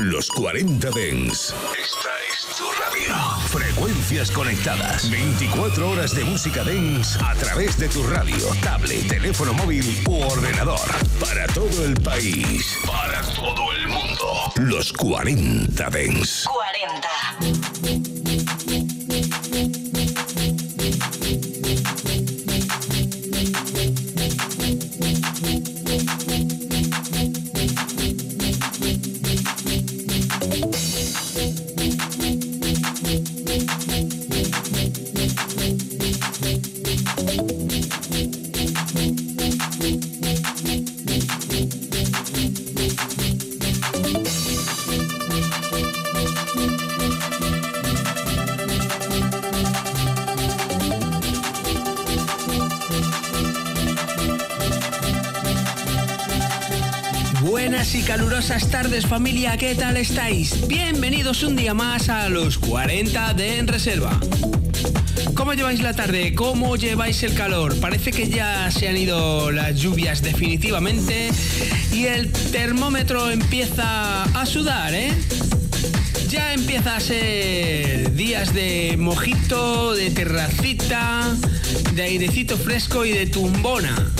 Los 40 Dens. Esta es tu radio. Frecuencias conectadas. 24 horas de música Dens a través de tu radio, tablet, teléfono móvil u ordenador. Para todo el país. Para todo el mundo. Los 40 Dens. Tardes familia, ¿qué tal estáis? Bienvenidos un día más a los 40 de En Reserva. ¿Cómo lleváis la tarde? ¿Cómo lleváis el calor? Parece que ya se han ido las lluvias definitivamente y el termómetro empieza a sudar, ¿eh? Ya empieza a ser días de mojito, de terracita, de airecito fresco y de tumbona.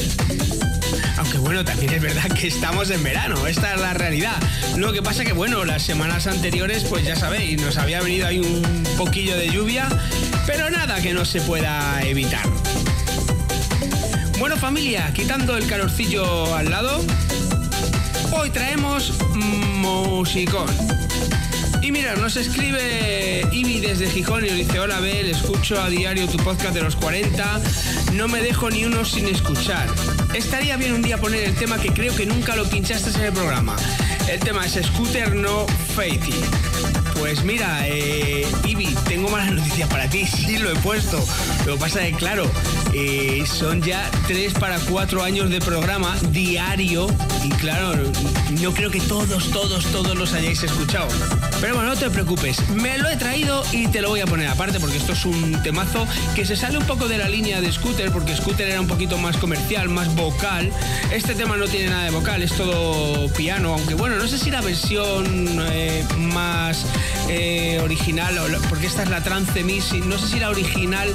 Bueno, también es verdad que estamos en verano, esta es la realidad. Lo que pasa que bueno, las semanas anteriores, pues ya sabéis, nos había venido ahí un poquillo de lluvia, pero nada que no se pueda evitar. Bueno familia, quitando el calorcillo al lado, hoy traemos musicón. Y mira, nos escribe Ivy desde Gijón y nos dice, hola Bel, escucho a diario tu podcast de los 40, no me dejo ni uno sin escuchar. Estaría bien un día poner el tema que creo que nunca lo pinchaste en el programa. El tema es Scooter No Faithy. Pues mira, eh, Ivy, tengo malas noticias para ti. Sí, lo he puesto. Lo pasa es que, claro, eh, son ya tres para cuatro años de programa diario. Y claro, no creo que todos, todos, todos los hayáis escuchado. Pero bueno, no te preocupes. Me lo he traído y te lo voy a poner aparte porque esto es un temazo que se sale un poco de la línea de Scooter porque Scooter era un poquito más comercial, más vocal. Este tema no tiene nada de vocal, es todo piano. Aunque bueno, no sé si la versión eh, más eh, original, porque esta es la Trance Mix, no sé si la original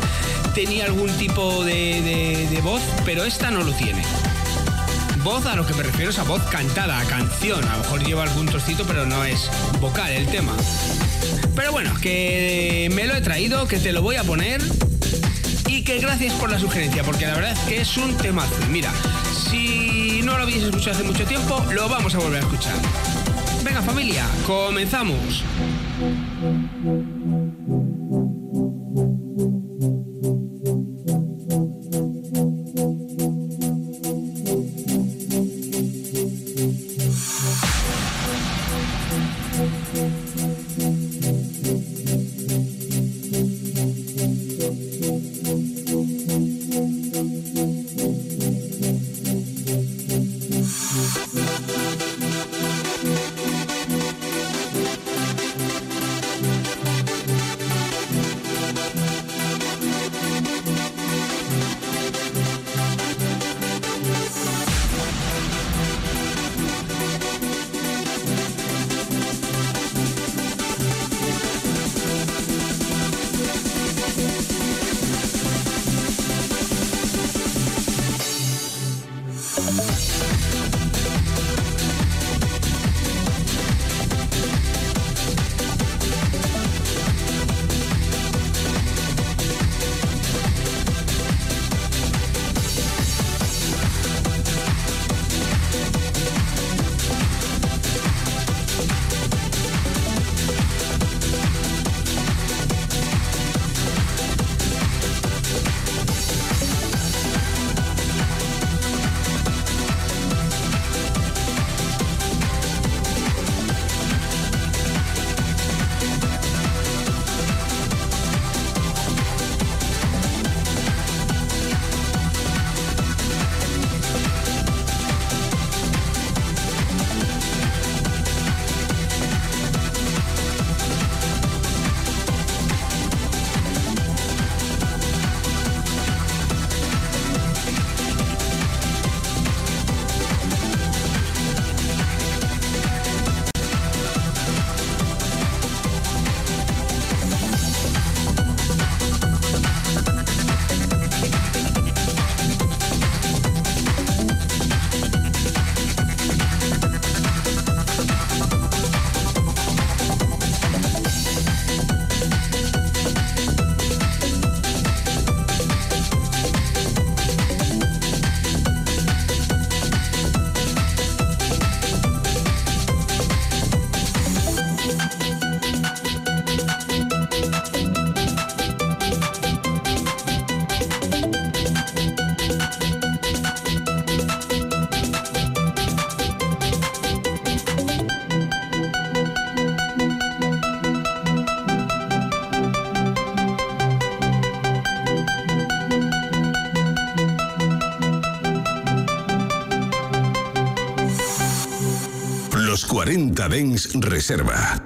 tenía algún tipo de, de voz, pero esta no lo tiene voz a lo que me refiero es a voz cantada, a canción. A lo mejor lleva algún trocito, pero no es vocal el tema. Pero bueno, que me lo he traído, que te lo voy a poner. Y que gracias por la sugerencia, porque la verdad es que es un temazo. Mira, si no lo habéis escuchado hace mucho tiempo, lo vamos a volver a escuchar. Venga familia, comenzamos. 40 Dens Reserva.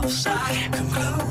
close, I come close.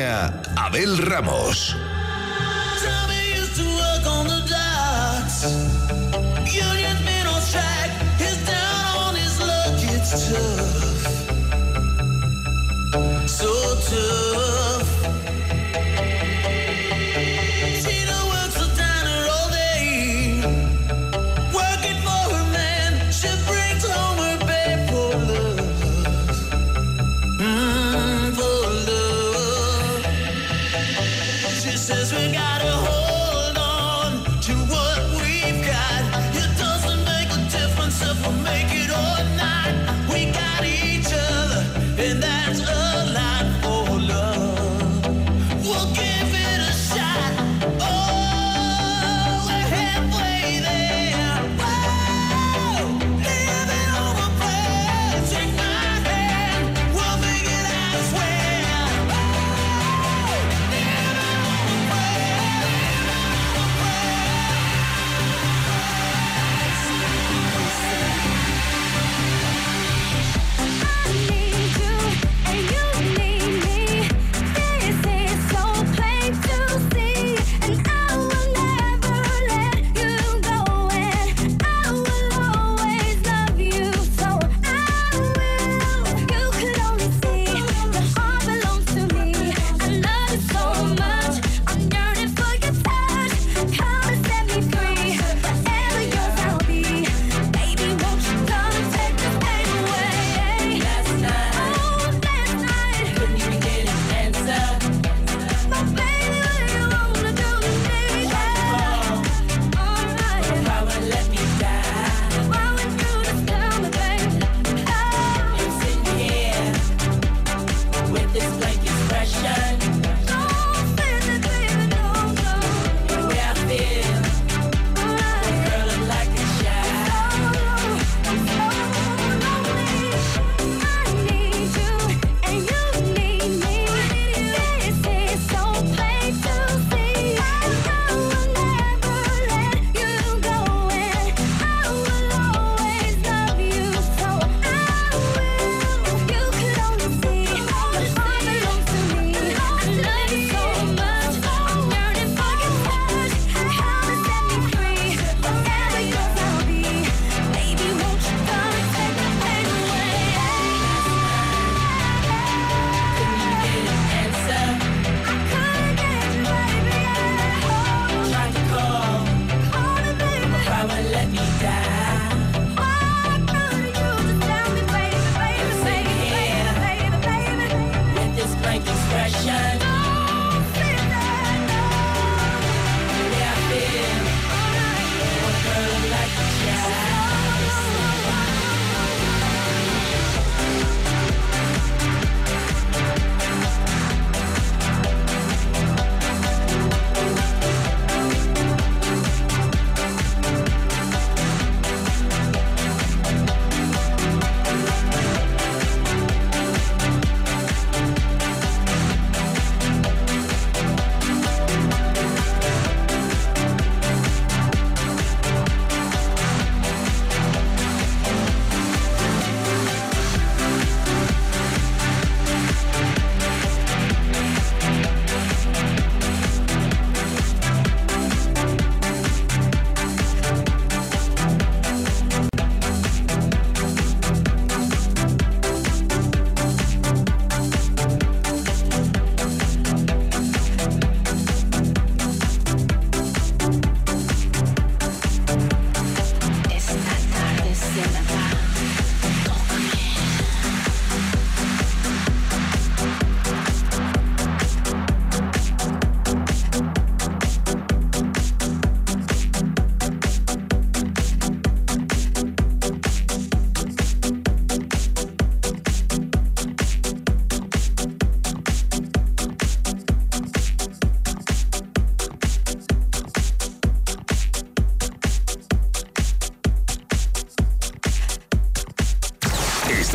Abel Ramos.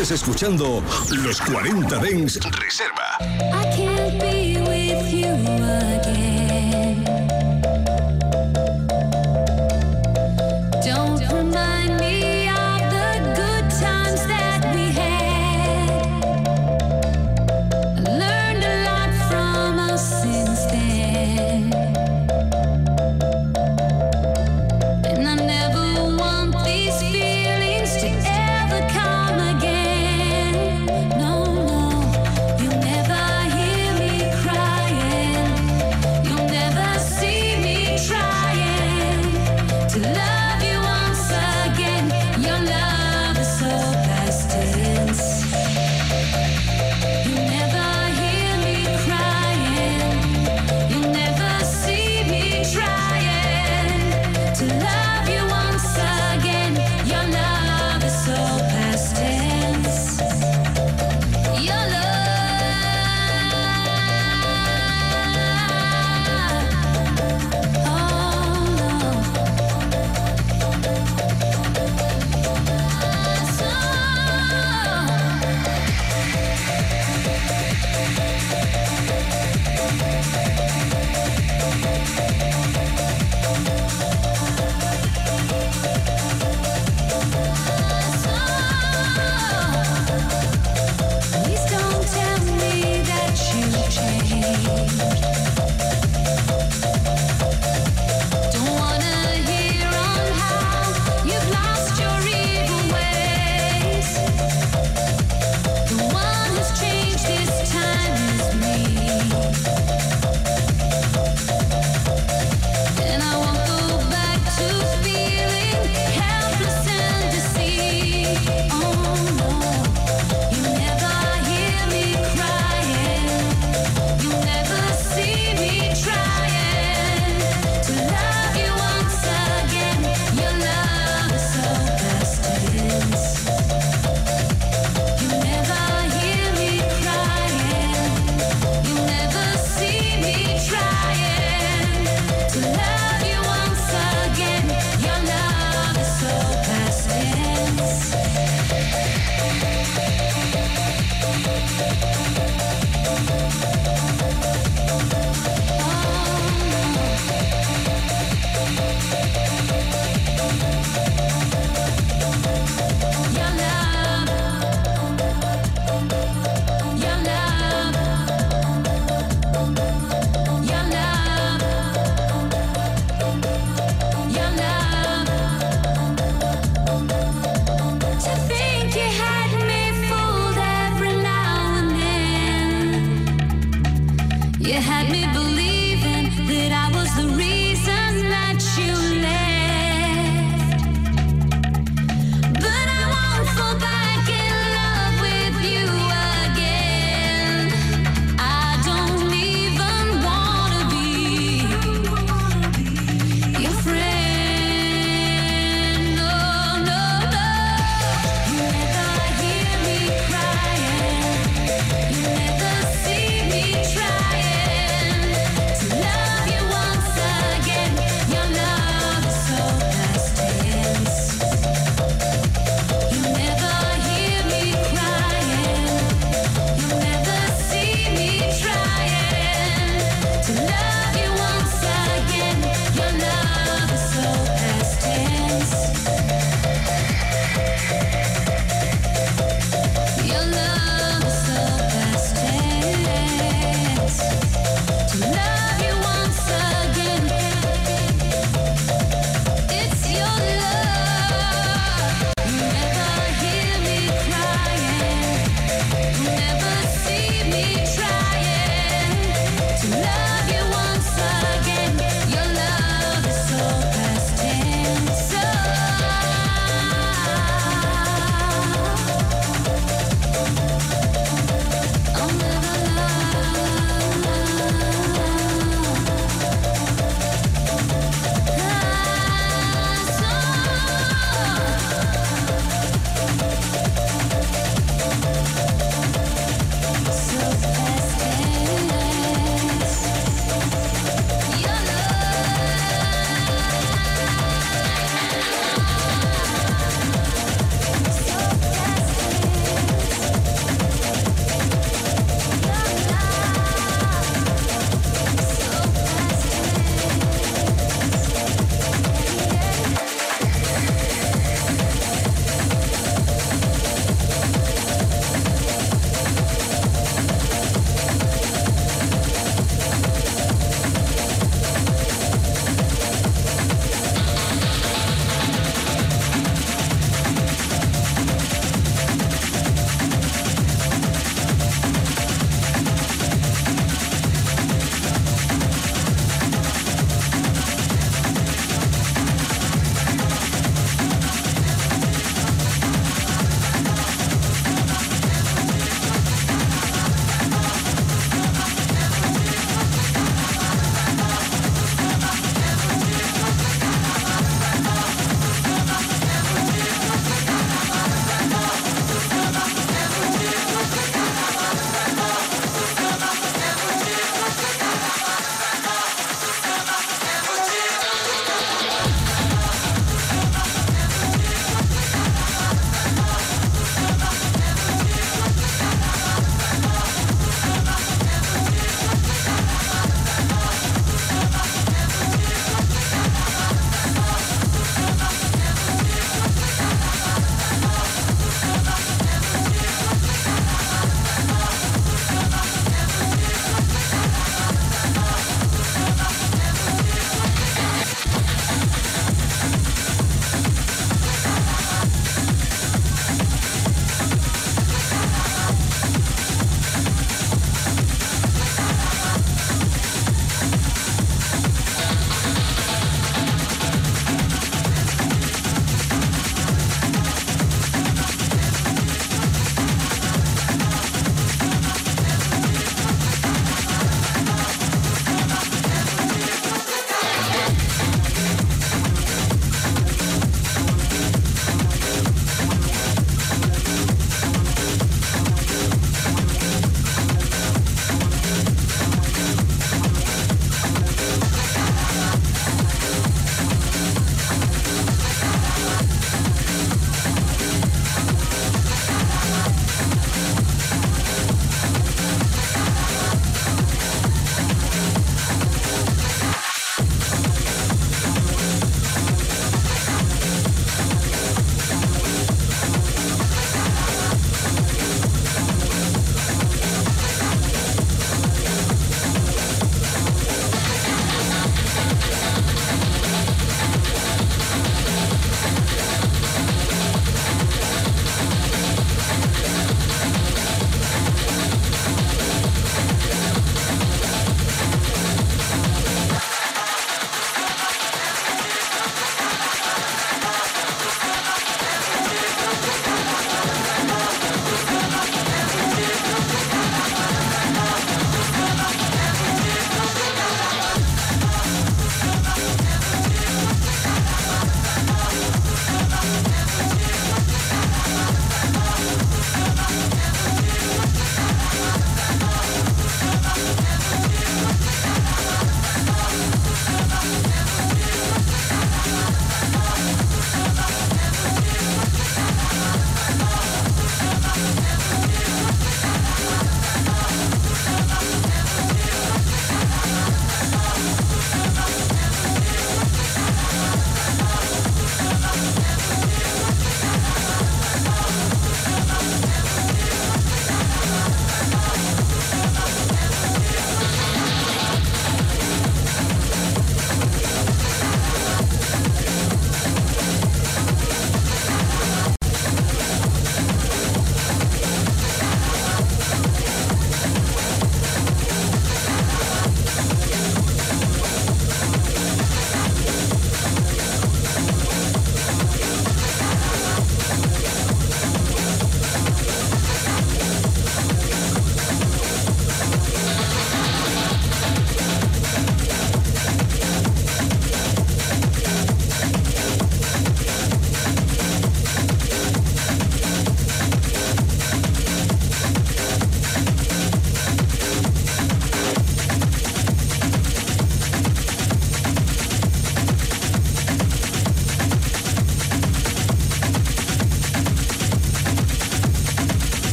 Estés escuchando Los 40 Dens Reserva.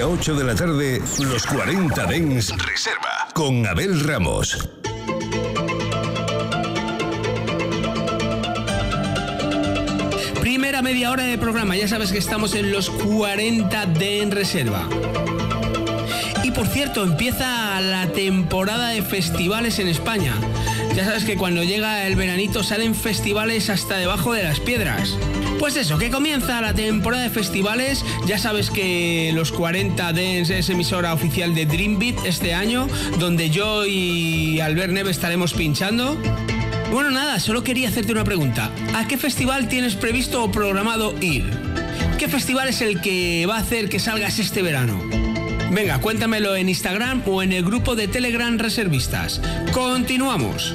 a 8 de la tarde, los 40 Dens Reserva con Abel Ramos. Primera media hora de programa, ya sabes que estamos en los 40 Dens Reserva. Y por cierto, empieza la temporada de festivales en España. Ya sabes que cuando llega el veranito salen festivales hasta debajo de las piedras. Pues eso, que comienza la temporada de festivales. Ya sabes que los 40 Dance es emisora oficial de Dreambeat este año, donde yo y Albert Neve estaremos pinchando. Bueno, nada, solo quería hacerte una pregunta. ¿A qué festival tienes previsto o programado ir? ¿Qué festival es el que va a hacer que salgas este verano? Venga, cuéntamelo en Instagram o en el grupo de Telegram Reservistas. Continuamos.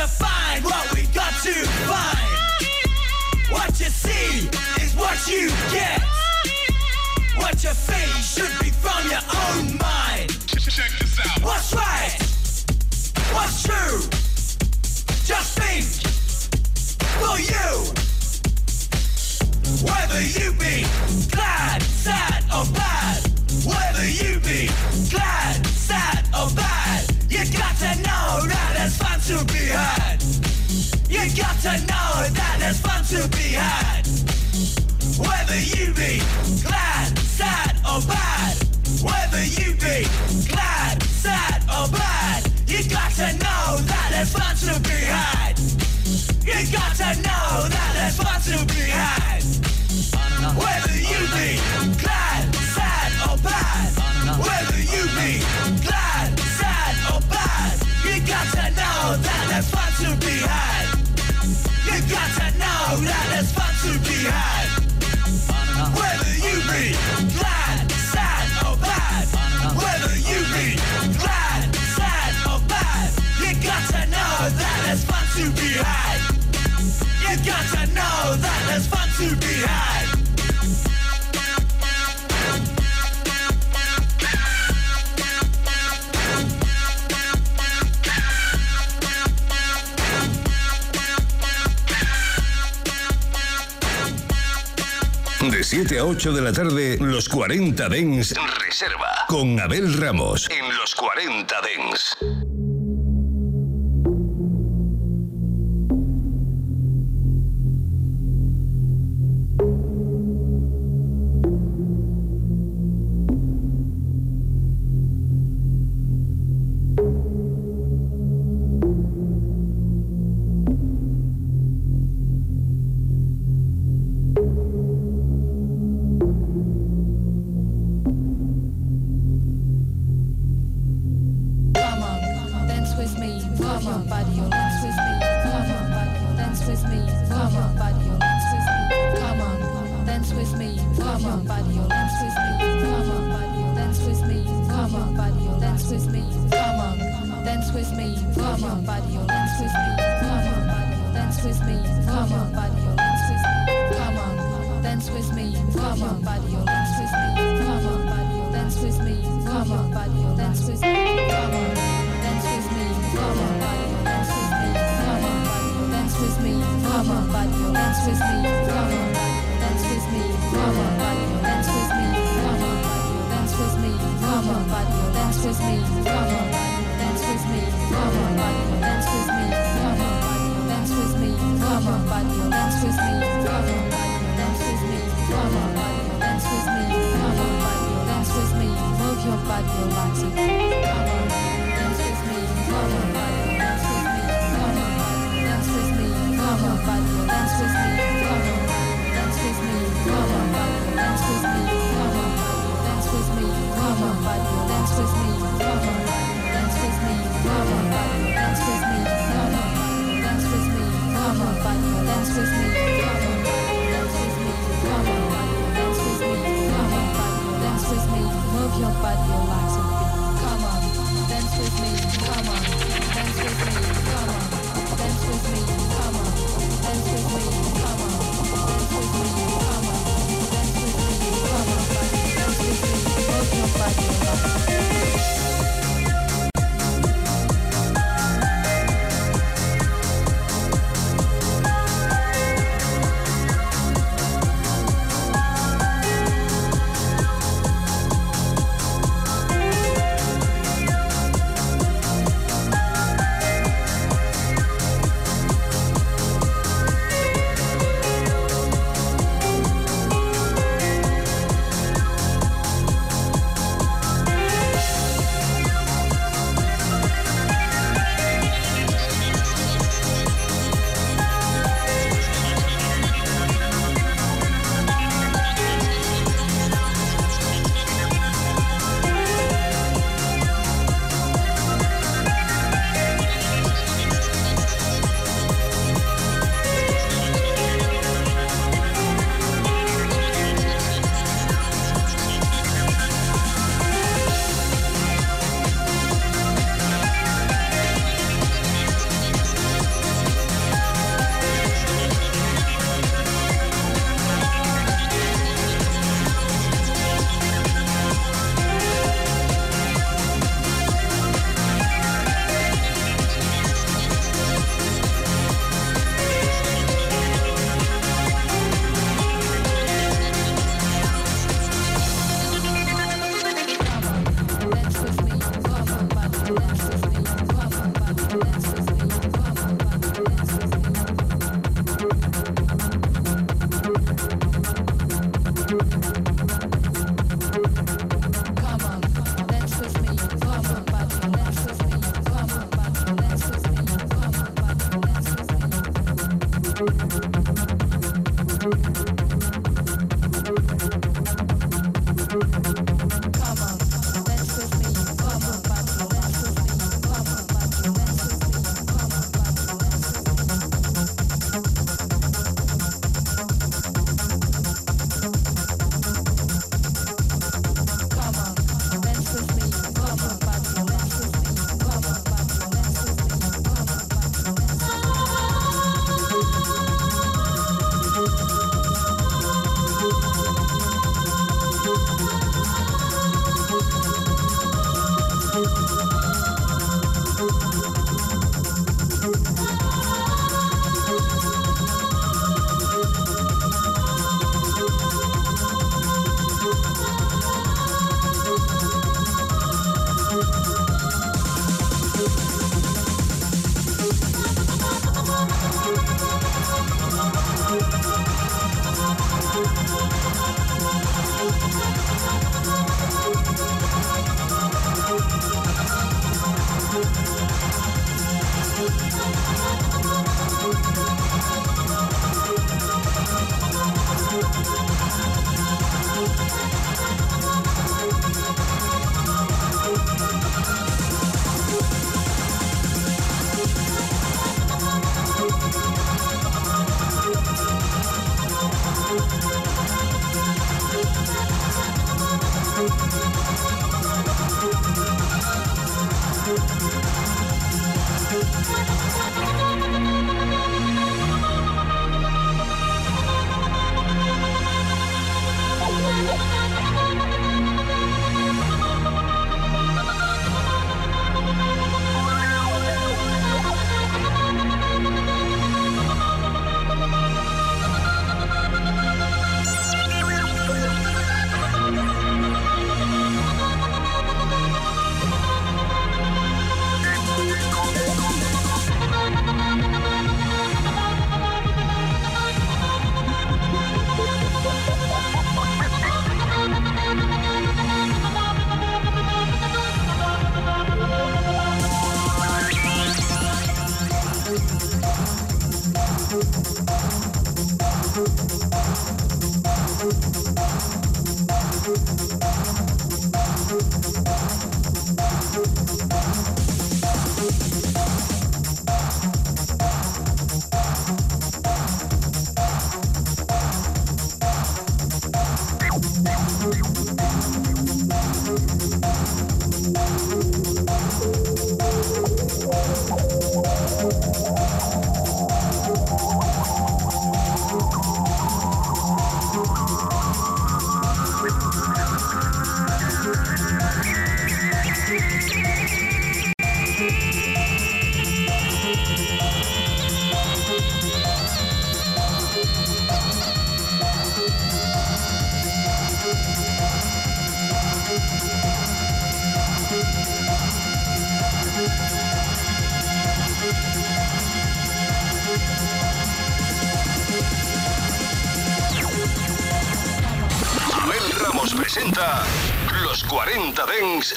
to find what we got to find. What you see is what you get. What you face should be from your own mind. Check this out. What's right? What's true? Just think for you. Whether you be glad, sad, or bad, whether you be You got to know that there's fun to be had. Whether you be glad, sad or bad. Whether you be glad, sad or bad. You got to know that there's fun to be had. You got to know that there's fun to be had. Whether you be De 7 a 8 de la tarde, los 40 Dens Reserva. Con Abel Ramos. En los 40 Dens.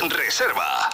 Reserva.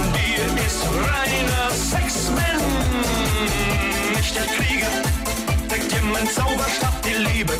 in dir ist reiner Deckt dir mein Zauberstab die Liebe.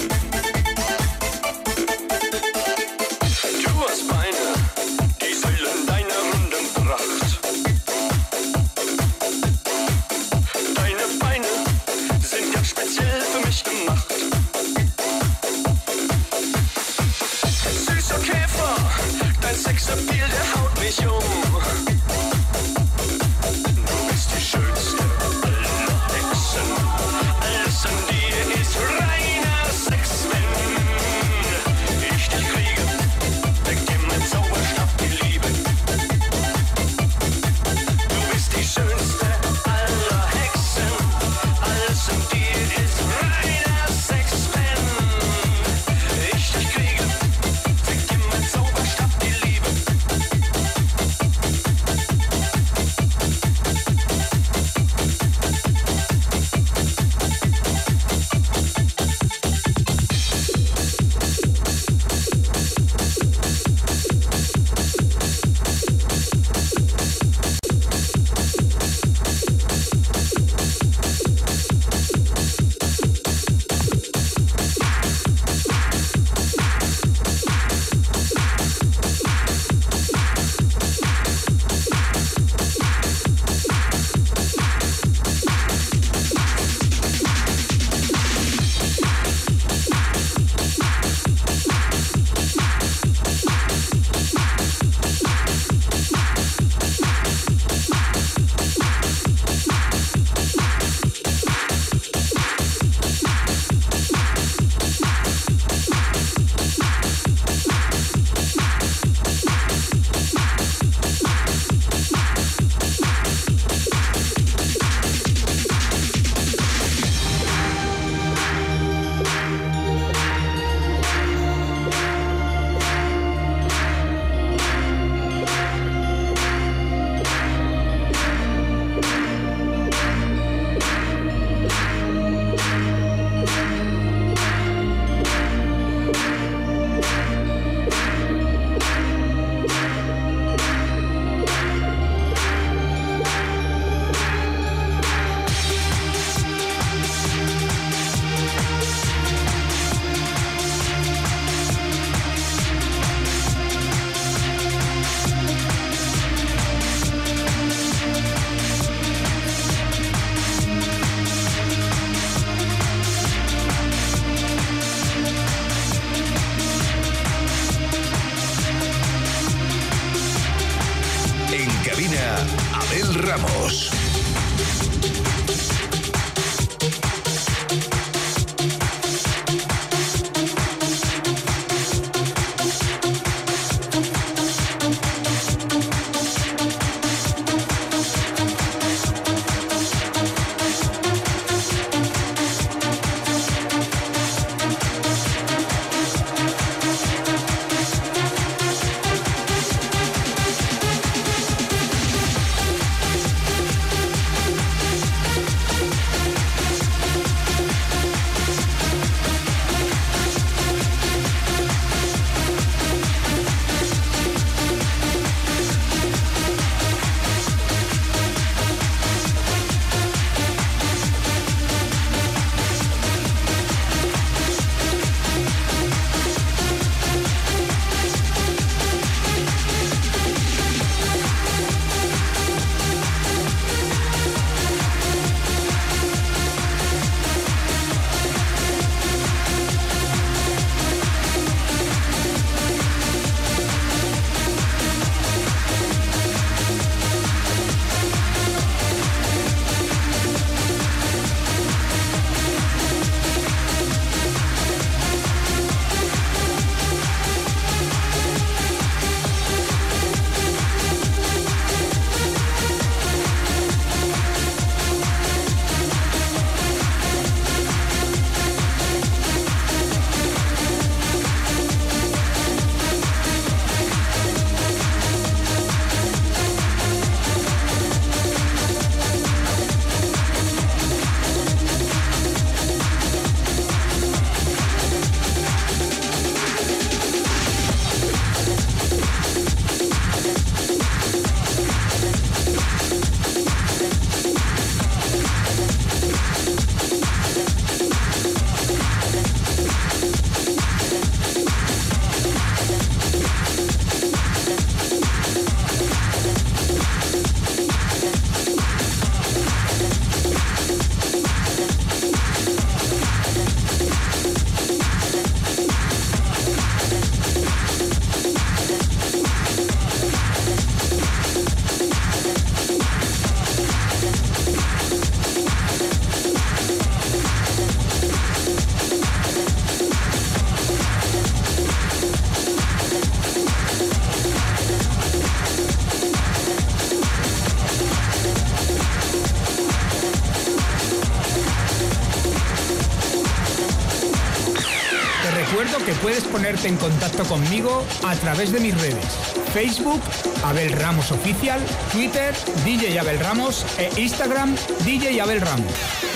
Ponerte en contacto conmigo a través de mis redes. Facebook, Abel Ramos Oficial, Twitter, DJ Abel Ramos e Instagram, DJ Abel Ramos.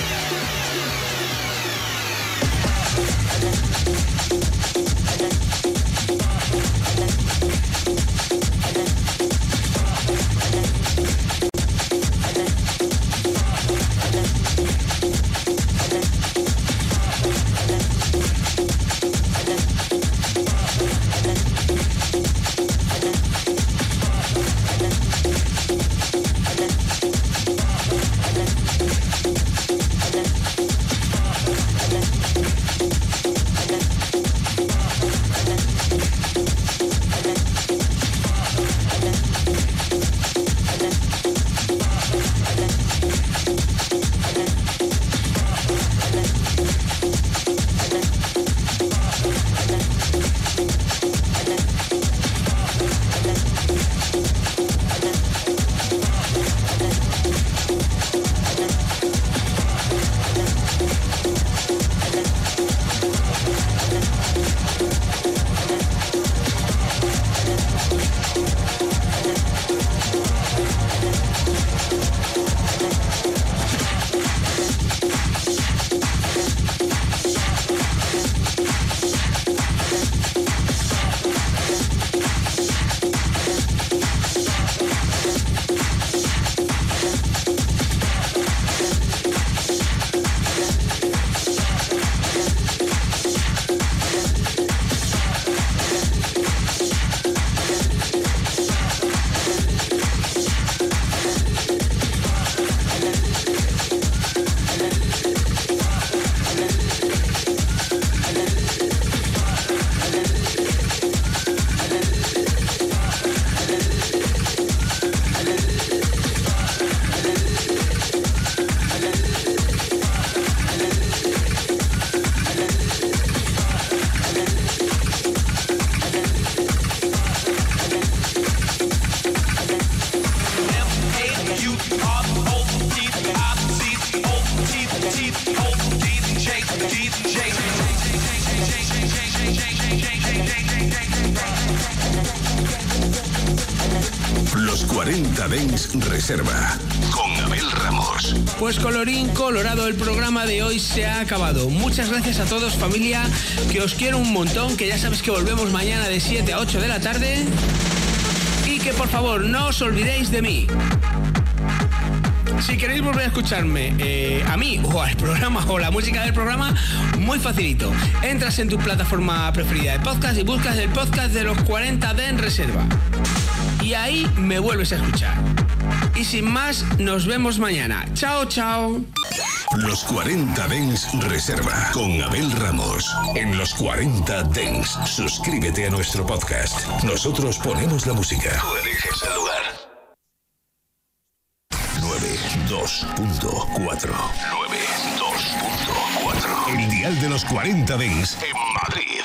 Colorín colorado, el programa de hoy se ha acabado. Muchas gracias a todos familia, que os quiero un montón, que ya sabes que volvemos mañana de 7 a 8 de la tarde. Y que por favor no os olvidéis de mí. Si queréis volver a escucharme eh, a mí o al programa o la música del programa, muy facilito. Entras en tu plataforma preferida de podcast y buscas el podcast de los 40 de en reserva. Y ahí me vuelves a escuchar. Y sin más, nos vemos mañana. Chao, chao. Los 40 Dens Reserva con Abel Ramos. En los 40 Dens, suscríbete a nuestro podcast. Nosotros ponemos la música. Tú eliges el lugar. 92.4 92.4 El dial de los 40 Dens en Madrid.